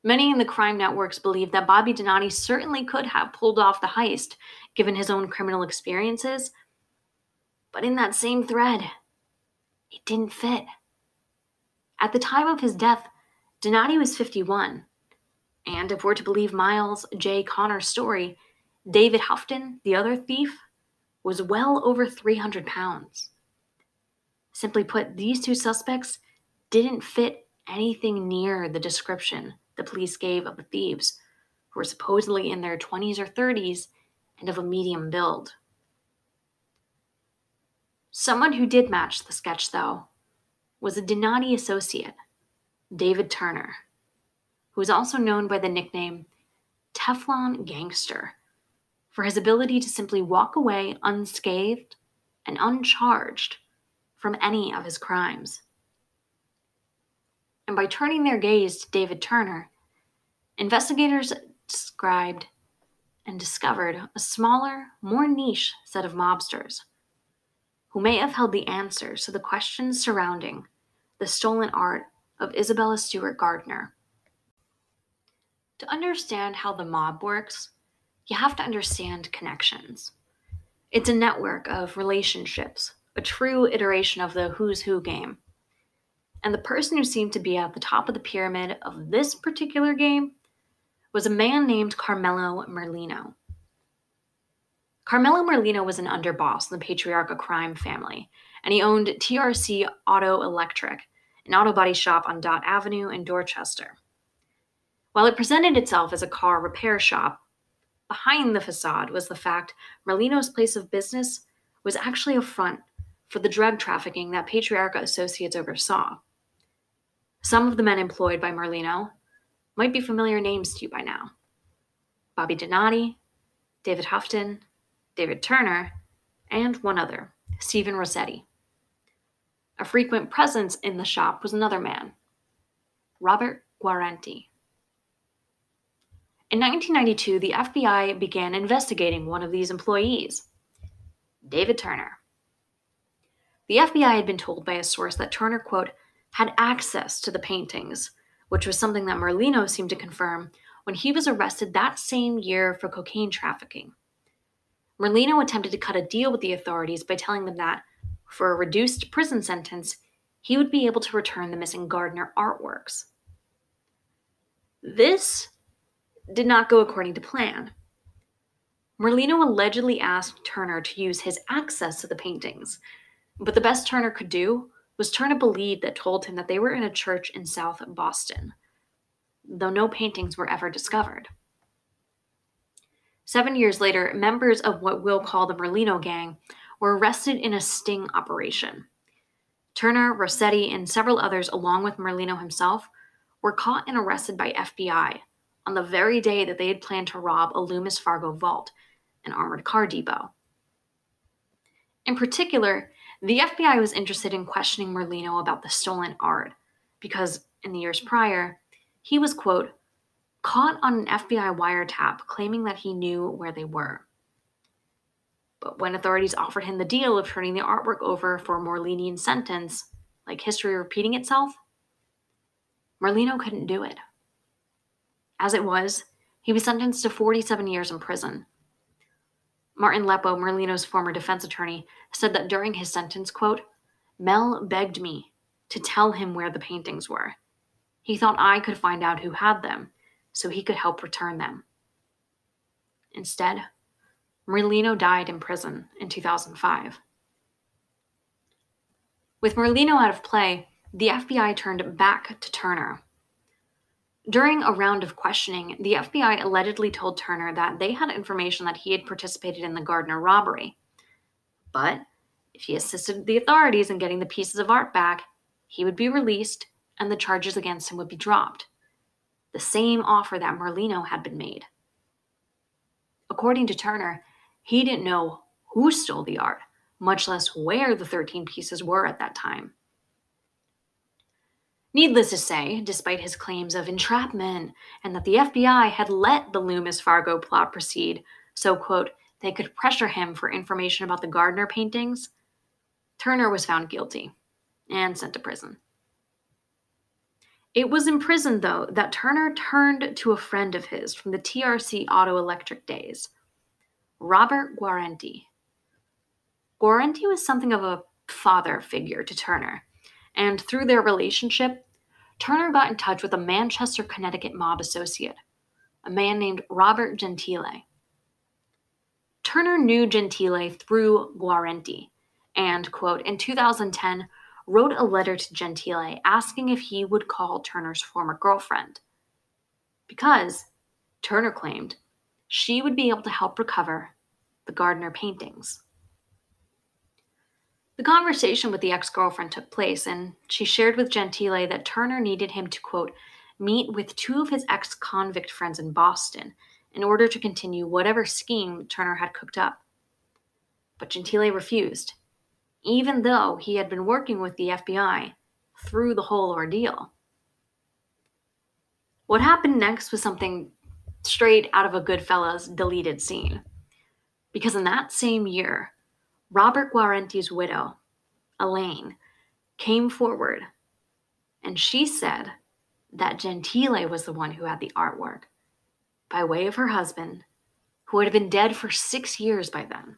Many in the crime networks believe that Bobby Donati certainly could have pulled off the heist given his own criminal experiences, but in that same thread, it didn't fit. At the time of his death, Donati was 51, and if we're to believe Myles J. Connor's story, David Houghton, the other thief, was well over 300 pounds. Simply put, these two suspects didn't fit anything near the description the police gave of the thieves, who were supposedly in their 20s or 30s and of a medium build. Someone who did match the sketch, though, was a Donati associate, David Turner, who was also known by the nickname Teflon Gangster for his ability to simply walk away unscathed and uncharged from any of his crimes. And by turning their gaze to David Turner, investigators described and discovered a smaller, more niche set of mobsters who may have held the answers to the questions surrounding the stolen art of Isabella Stewart Gardner. To understand how the mob works, you have to understand connections. It's a network of relationships, a true iteration of the who's who game and the person who seemed to be at the top of the pyramid of this particular game was a man named Carmelo Merlino. Carmelo Merlino was an underboss in the Patriarca crime family, and he owned TRC Auto Electric, an auto body shop on Dot Avenue in Dorchester. While it presented itself as a car repair shop, behind the facade was the fact Merlino's place of business was actually a front for the drug trafficking that Patriarca Associates oversaw. Some of the men employed by Merlino might be familiar names to you by now Bobby Donati, David Houghton, David Turner, and one other, Stephen Rossetti. A frequent presence in the shop was another man, Robert Guarente. In 1992, the FBI began investigating one of these employees, David Turner. The FBI had been told by a source that Turner, quote, had access to the paintings, which was something that Merlino seemed to confirm when he was arrested that same year for cocaine trafficking. Merlino attempted to cut a deal with the authorities by telling them that, for a reduced prison sentence, he would be able to return the missing Gardner artworks. This did not go according to plan. Merlino allegedly asked Turner to use his access to the paintings, but the best Turner could do was turned a lead that told him that they were in a church in South Boston, though no paintings were ever discovered. Seven years later, members of what we'll call the Merlino Gang were arrested in a sting operation. Turner, Rossetti, and several others, along with Merlino himself, were caught and arrested by FBI on the very day that they had planned to rob a Loomis Fargo vault, an armored car depot. In particular, the FBI was interested in questioning Merlino about the stolen art because in the years prior, he was, quote, caught on an FBI wiretap claiming that he knew where they were. But when authorities offered him the deal of turning the artwork over for a more lenient sentence, like history repeating itself, Merlino couldn't do it. As it was, he was sentenced to 47 years in prison. Martin Leppo, Merlino's former defense attorney, said that during his sentence, quote, Mel begged me to tell him where the paintings were. He thought I could find out who had them so he could help return them. Instead, Merlino died in prison in 2005. With Merlino out of play, the FBI turned back to Turner. During a round of questioning, the FBI allegedly told Turner that they had information that he had participated in the Gardner robbery. But if he assisted the authorities in getting the pieces of art back, he would be released and the charges against him would be dropped. The same offer that Merlino had been made. According to Turner, he didn't know who stole the art, much less where the 13 pieces were at that time. Needless to say, despite his claims of entrapment and that the FBI had let the Loomis Fargo plot proceed so, quote, they could pressure him for information about the Gardner paintings, Turner was found guilty and sent to prison. It was in prison, though, that Turner turned to a friend of his from the TRC auto electric days, Robert Guarente. Guarente was something of a father figure to Turner, and through their relationship, Turner got in touch with a Manchester, Connecticut mob associate, a man named Robert Gentile. Turner knew Gentile through Guarente and, quote, in 2010, wrote a letter to Gentile asking if he would call Turner's former girlfriend. Because, Turner claimed, she would be able to help recover the Gardner paintings. The conversation with the ex girlfriend took place, and she shared with Gentile that Turner needed him to, quote, meet with two of his ex convict friends in Boston in order to continue whatever scheme Turner had cooked up. But Gentile refused, even though he had been working with the FBI through the whole ordeal. What happened next was something straight out of a Goodfellas deleted scene. Because in that same year, Robert Guarente's widow, Elaine, came forward and she said that Gentile was the one who had the artwork by way of her husband, who had been dead for six years by then.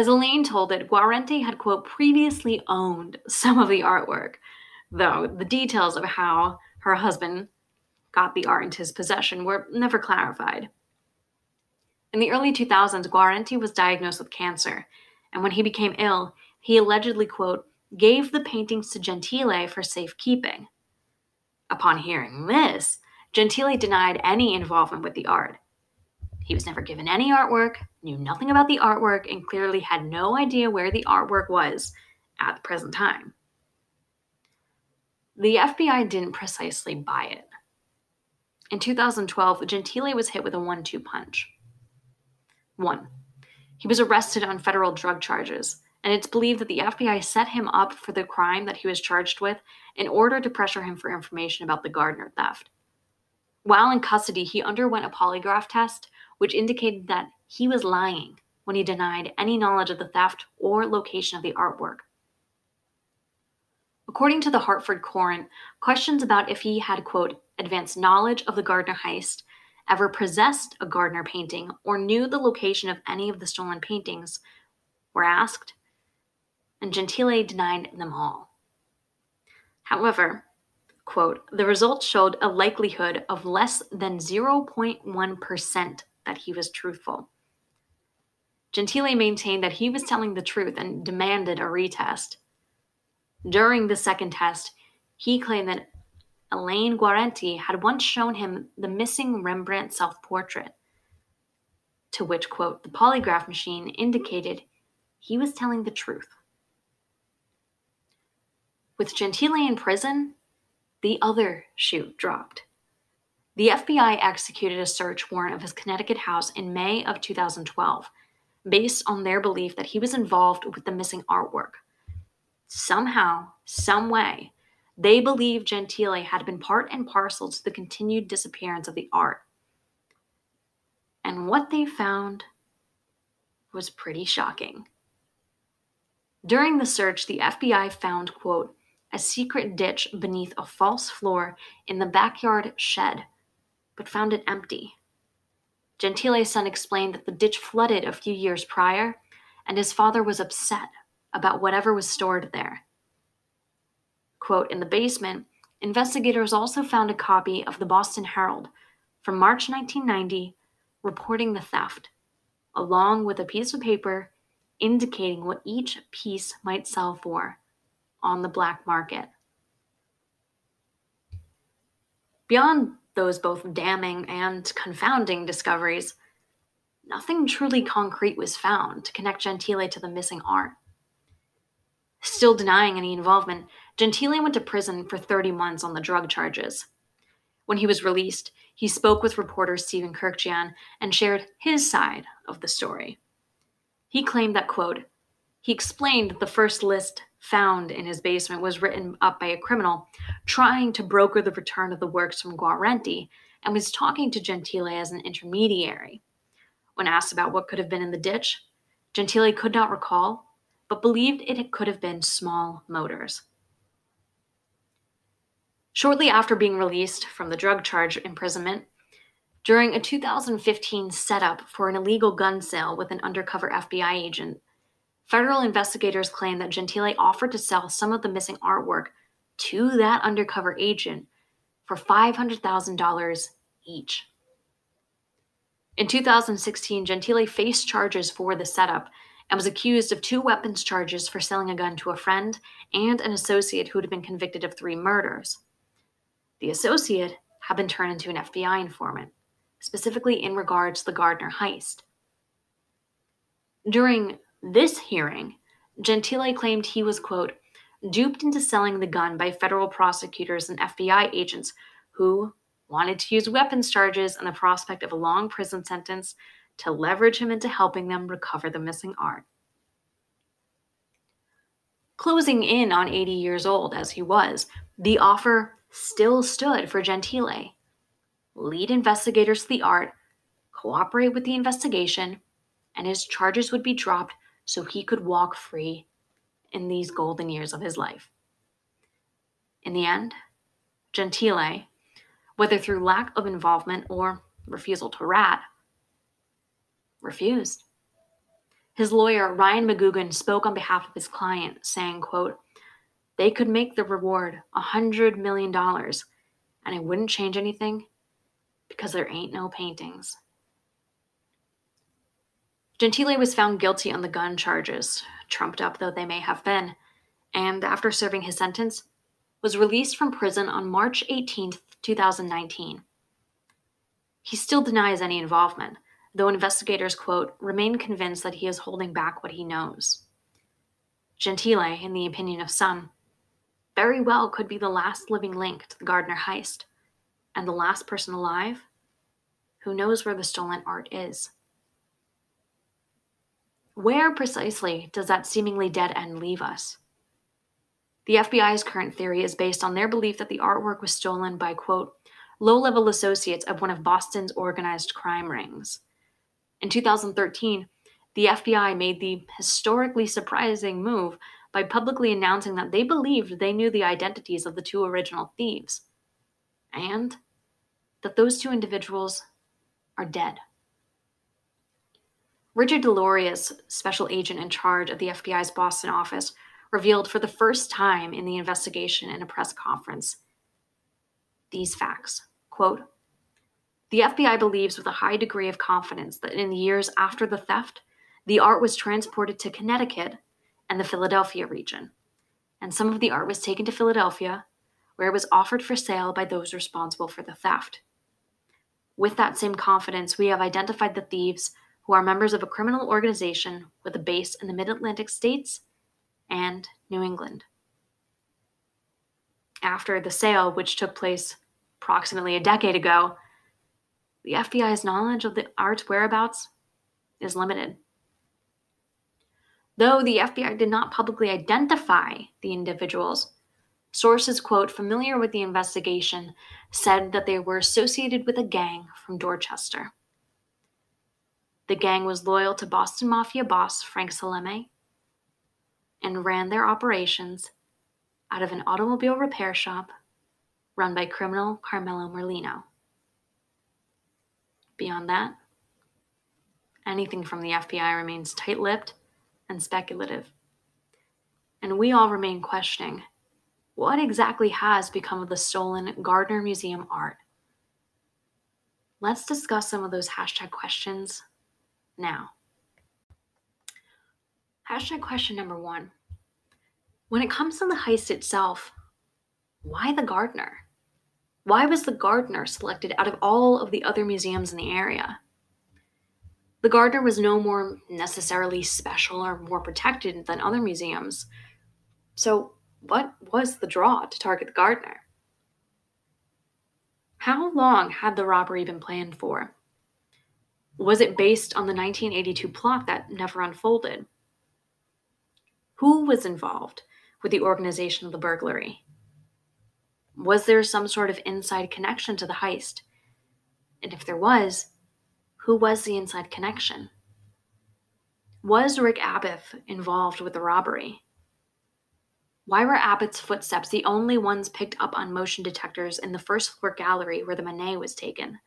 As Elaine told it, Guarente had, quote, previously owned some of the artwork, though the details of how her husband got the art into his possession were never clarified. In the early 2000s, Guarente was diagnosed with cancer, and when he became ill, he allegedly, quote, gave the paintings to Gentile for safekeeping. Upon hearing this, Gentile denied any involvement with the art. He was never given any artwork, knew nothing about the artwork, and clearly had no idea where the artwork was at the present time. The FBI didn't precisely buy it. In 2012, Gentile was hit with a one two punch. One, he was arrested on federal drug charges, and it's believed that the FBI set him up for the crime that he was charged with in order to pressure him for information about the Gardner theft. While in custody, he underwent a polygraph test, which indicated that he was lying when he denied any knowledge of the theft or location of the artwork. According to the Hartford Courant, questions about if he had, quote, advanced knowledge of the Gardner heist ever possessed a Gardner painting or knew the location of any of the stolen paintings were asked, and Gentile denied them all. However, quote, the results showed a likelihood of less than 0.1% that he was truthful. Gentile maintained that he was telling the truth and demanded a retest. During the second test, he claimed that Elaine Guarente had once shown him the missing Rembrandt self portrait, to which, quote, the polygraph machine indicated he was telling the truth. With Gentile in prison, the other shoe dropped. The FBI executed a search warrant of his Connecticut house in May of 2012, based on their belief that he was involved with the missing artwork. Somehow, some way, they believed Gentile had been part and parcel to the continued disappearance of the art. And what they found was pretty shocking. During the search, the FBI found, quote, a secret ditch beneath a false floor in the backyard shed, but found it empty. Gentile's son explained that the ditch flooded a few years prior, and his father was upset about whatever was stored there. Quote, in the basement, investigators also found a copy of the Boston Herald from March 1990 reporting the theft, along with a piece of paper indicating what each piece might sell for on the black market. Beyond those both damning and confounding discoveries, nothing truly concrete was found to connect Gentile to the missing art. Still denying any involvement, Gentile went to prison for 30 months on the drug charges. When he was released, he spoke with reporter Stephen Kurkjian and shared his side of the story. He claimed that, quote, he explained that the first list found in his basement was written up by a criminal trying to broker the return of the works from Guarente and was talking to Gentile as an intermediary. When asked about what could have been in the ditch, Gentile could not recall, but believed it could have been small motors. Shortly after being released from the drug charge imprisonment, during a 2015 setup for an illegal gun sale with an undercover FBI agent, federal investigators claim that Gentile offered to sell some of the missing artwork to that undercover agent for $500,000 each. In 2016, Gentile faced charges for the setup and was accused of two weapons charges for selling a gun to a friend and an associate who had been convicted of three murders. The associate had been turned into an FBI informant specifically in regard to the Gardner heist. During this hearing, Gentile claimed he was, quote, duped into selling the gun by federal prosecutors and FBI agents who wanted to use weapons charges and the prospect of a long prison sentence to leverage him into helping them recover the missing art. Closing in on 80 years old as he was, the offer still stood for Gentile lead investigators to the art, cooperate with the investigation, and his charges would be dropped so he could walk free in these golden years of his life. In the end, Gentile, whether through lack of involvement or refusal to rat, refused. His lawyer, Ryan McGuigan, spoke on behalf of his client, saying, quote, they could make the reward a $100 million, and it wouldn't change anything because there ain't no paintings. Gentile was found guilty on the gun charges, trumped up though they may have been, and after serving his sentence, was released from prison on March 18, 2019. He still denies any involvement, though investigators, quote, remain convinced that he is holding back what he knows. Gentile, in the opinion of some, very well could be the last living link to the Gardner heist, and the last person alive who knows where the stolen art is. Where precisely does that seemingly dead end leave us? The FBI's current theory is based on their belief that the artwork was stolen by, quote, low level associates of one of Boston's organized crime rings. In 2013, the FBI made the historically surprising move by publicly announcing that they believed they knew the identities of the two original thieves, and that those two individuals are dead. Richard DesLauriers, special agent in charge of the FBI's Boston office, revealed for the first time in the investigation in a press conference these facts. Quote, the FBI believes with a high degree of confidence that in the years after the theft, the art was transported to Connecticut and the Philadelphia region. And some of the art was taken to Philadelphia, where it was offered for sale by those responsible for the theft. With that same confidence, we have identified the thieves who are members of a criminal organization with a base in the mid Atlantic states and New England. After the sale, which took place approximately a decade ago, the FBI's knowledge of the art's whereabouts is limited. Though the FBI did not publicly identify the individuals, Sources, quote, familiar with the investigation, said that they were associated with a gang from Dorchester. The gang was loyal to Boston Mafia boss Frank Salemme and ran their operations out of an automobile repair shop run by criminal Carmelo Merlino. Beyond that, anything from the FBI remains tight lipped and speculative. And we all remain questioning what exactly has become of the stolen Gardner Museum art? Let's discuss some of those hashtag questions now. Hashtag question number one When it comes to the heist itself, why the Gardner? Why was the Gardner selected out of all of the other museums in the area? The Gardner was no more necessarily special or more protected than other museums. So, what was the draw to target the Gardner? How long had the robbery been planned for? Was it based on the 1982 plot that never unfolded? Who was involved with the organization of the burglary? Was there some sort of inside connection to the heist? And if there was, who was the inside connection? Was Rick Abath involved with the robbery? Why were Abath's footsteps the only ones picked up on motion detectors in the first floor gallery where the Monet was taken?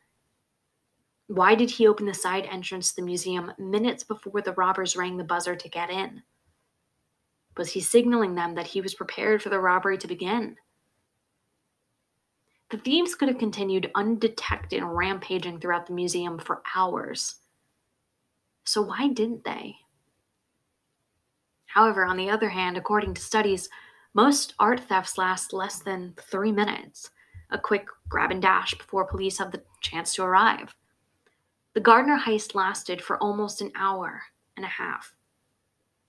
Why did he open the side entrance to the museum minutes before the robbers rang the buzzer to get in? Was he signaling them that he was prepared for the robbery to begin? The thieves could have continued undetected and rampaging throughout the museum for hours. So why didn't they? However, on the other hand, according to studies, most art thefts last less than three minutes, a quick grab and dash before police have the chance to arrive. The Gardner heist lasted for almost an hour and a half.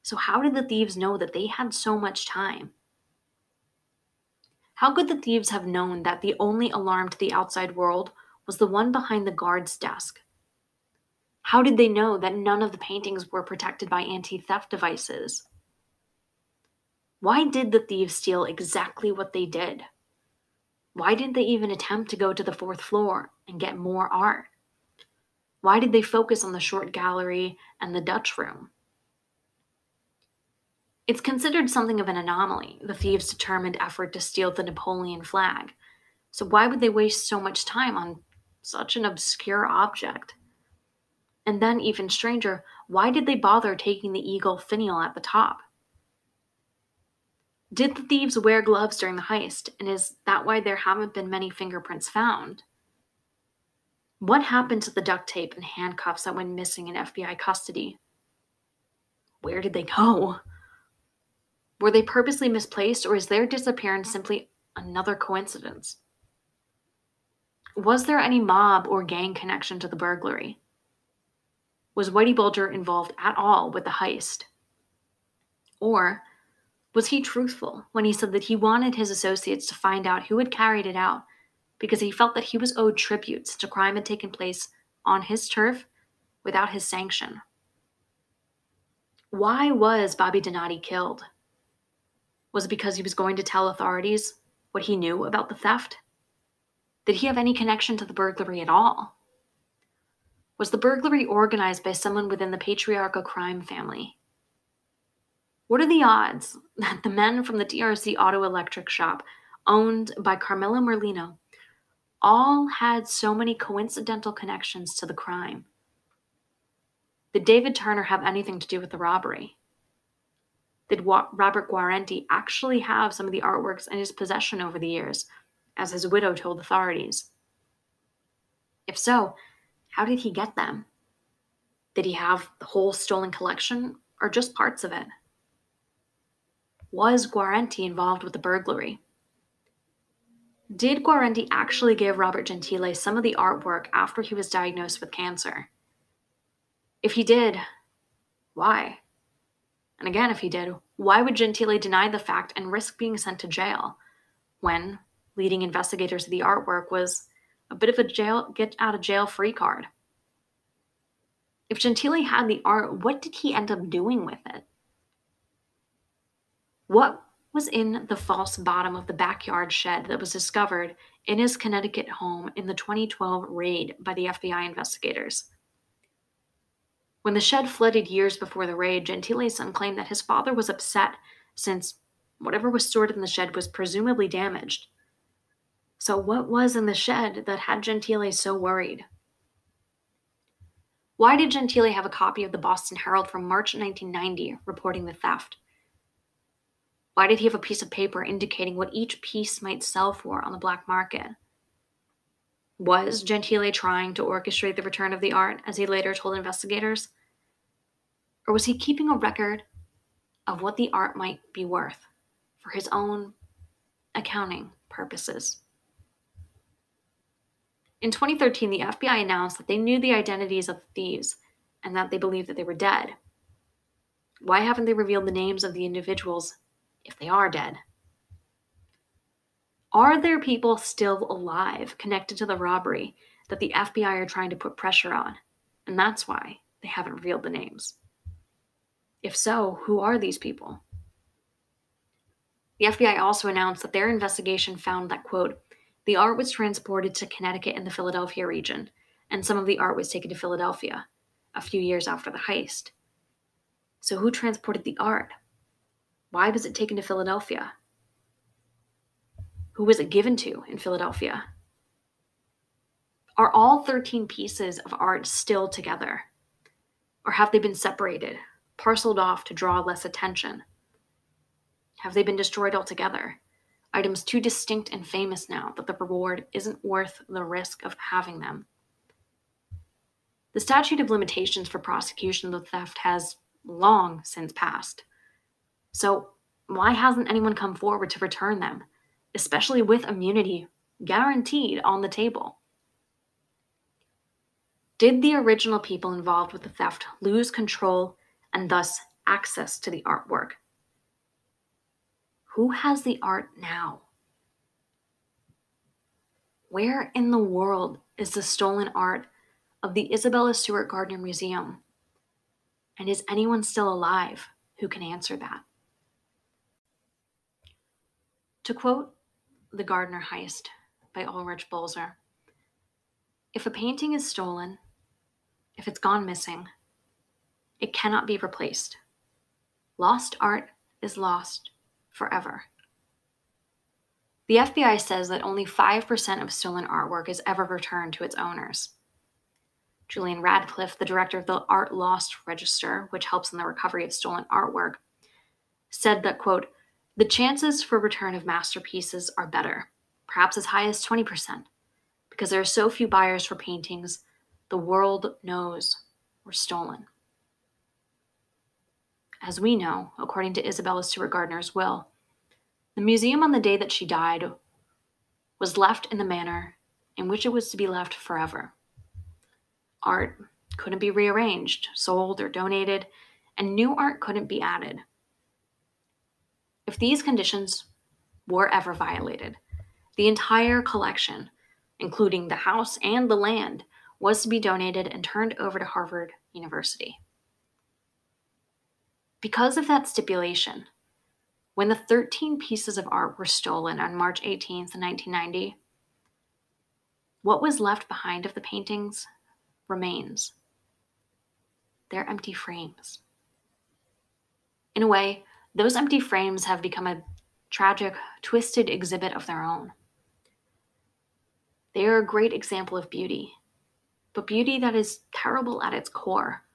So, how did the thieves know that they had so much time? How could the thieves have known that the only alarm to the outside world was the one behind the guard's desk? How did they know that none of the paintings were protected by anti theft devices? Why did the thieves steal exactly what they did? Why didn't they even attempt to go to the fourth floor and get more art? Why did they focus on the short gallery and the Dutch room? It's considered something of an anomaly, the thieves' determined effort to steal the Napoleon flag. So, why would they waste so much time on such an obscure object? And then, even stranger, why did they bother taking the eagle finial at the top? Did the thieves wear gloves during the heist, and is that why there haven't been many fingerprints found? What happened to the duct tape and handcuffs that went missing in FBI custody? Where did they go? Were they purposely misplaced, or is their disappearance simply another coincidence? Was there any mob or gang connection to the burglary? Was Whitey Bulger involved at all with the heist? Or was he truthful when he said that he wanted his associates to find out who had carried it out because he felt that he was owed tribute since a crime had taken place on his turf without his sanction? Why was Bobby Donati killed? Was it because he was going to tell authorities what he knew about the theft? Did he have any connection to the burglary at all? Was the burglary organized by someone within the Patriarca crime family? What are the odds that the men from the TRC Auto Electric Shop, owned by Carmelo Merlino, all had so many coincidental connections to the crime? Did David Turner have anything to do with the robbery? Did Robert Guarente actually have some of the artworks in his possession over the years, as his widow told authorities? If so, how did he get them? Did he have the whole stolen collection or just parts of it? Was Guarente involved with the burglary? Did Guarente actually give Robert Gentile some of the artwork after he was diagnosed with cancer? If he did, why? And again, if he did, why would Gentile deny the fact and risk being sent to jail when leading investigators of the artwork was a bit of a jail get out of jail free card? If Gentile had the art, what did he end up doing with it? What was in the false bottom of the backyard shed that was discovered in his Connecticut home in the 2012 raid by the FBI investigators? When the shed flooded years before the raid, Gentile's son claimed that his father was upset since whatever was stored in the shed was presumably damaged. So, what was in the shed that had Gentile so worried? Why did Gentile have a copy of the Boston Herald from March 1990 reporting the theft? Why did he have a piece of paper indicating what each piece might sell for on the black market? Was Gentile trying to orchestrate the return of the art, as he later told investigators? Or was he keeping a record of what the art might be worth for his own accounting purposes? In 2013, the FBI announced that they knew the identities of the thieves and that they believed that they were dead. Why haven't they revealed the names of the individuals if they are dead? Are there people still alive connected to the robbery that the FBI are trying to put pressure on? And that's why they haven't revealed the names. If so, who are these people? The FBI also announced that their investigation found that, quote, the art was transported to Connecticut and the Philadelphia region, and some of the art was taken to Philadelphia a few years after the heist. So, who transported the art? Why was it taken to Philadelphia? Who was it given to in Philadelphia? Are all 13 pieces of art still together? Or have they been separated, parceled off to draw less attention? Have they been destroyed altogether? items too distinct and famous now that the reward isn't worth the risk of having them. The statute of limitations for prosecution of the theft has long since passed. So, why hasn't anyone come forward to return them, especially with immunity guaranteed on the table? Did the original people involved with the theft lose control and thus access to the artwork? Who has the art now? Where in the world is the stolen art of the Isabella Stewart Gardner Museum? And is anyone still alive who can answer that? To quote The Gardner Heist by Ulrich Boser If a painting is stolen, if it's gone missing, it cannot be replaced. Lost art is lost forever. The FBI says that only 5% of stolen artwork is ever returned to its owners. Julian Radcliffe, the director of the Art Loss Register, which helps in the recovery of stolen artwork, said that, quote, the chances for return of masterpieces are better, perhaps as high as 20%, because there are so few buyers for paintings the world knows were stolen. As we know, according to Isabella Stewart Gardner's will, the museum on the day that she died was left in the manner in which it was to be left forever. Art couldn't be rearranged, sold, or donated, and new art couldn't be added. If these conditions were ever violated, the entire collection, including the house and the land, was to be donated and turned over to Harvard University. Because of that stipulation, when the 13 pieces of art were stolen on March 18th, 1990, what was left behind of the paintings remains. They're empty frames. In a way, those empty frames have become a tragic, twisted exhibit of their own. They are a great example of beauty, but beauty that is terrible at its core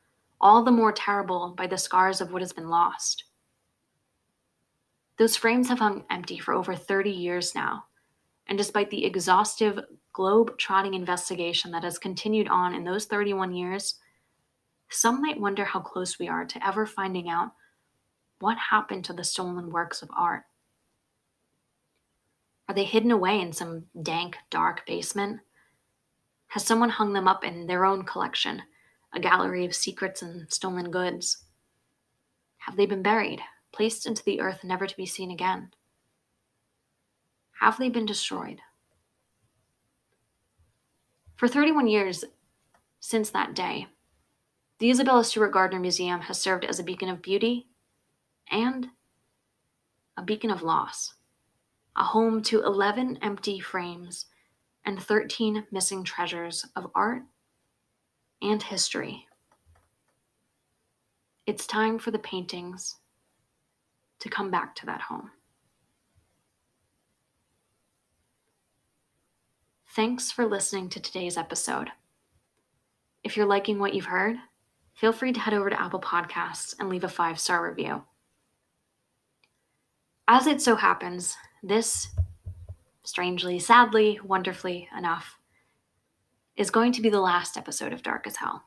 all the more terrible by the scars of what has been lost. Those frames have hung empty for over 30 years now, and despite the exhaustive, globe trotting investigation that has continued on in those 31 years, some might wonder how close we are to ever finding out what happened to the stolen works of art. Are they hidden away in some dank, dark basement? Has someone hung them up in their own collection, a gallery of secrets and stolen goods? Have they been buried, placed into the earth never to be seen again? Have they been destroyed? For 31 years since that day, the Isabella Stewart Gardner Museum has served as a beacon of beauty and a beacon of loss, a home to 11 empty frames and 13 missing treasures of art and history. It's time for the paintings to come back to that home. Thanks for listening to today's episode. If you're liking what you've heard, feel free to head over to Apple Podcasts and leave a five star review. As it so happens, this, strangely, sadly, wonderfully enough, is going to be the last episode of Dark as Hell.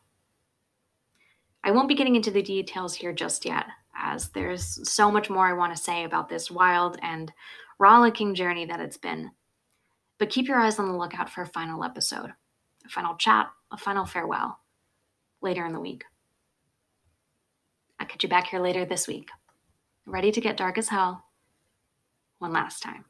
I won't be getting into the details here just yet, as there's so much more I want to say about this wild and rollicking journey that it's been. But keep your eyes on the lookout for a final episode, a final chat, a final farewell later in the week. I'll catch you back here later this week, ready to get dark as hell one last time.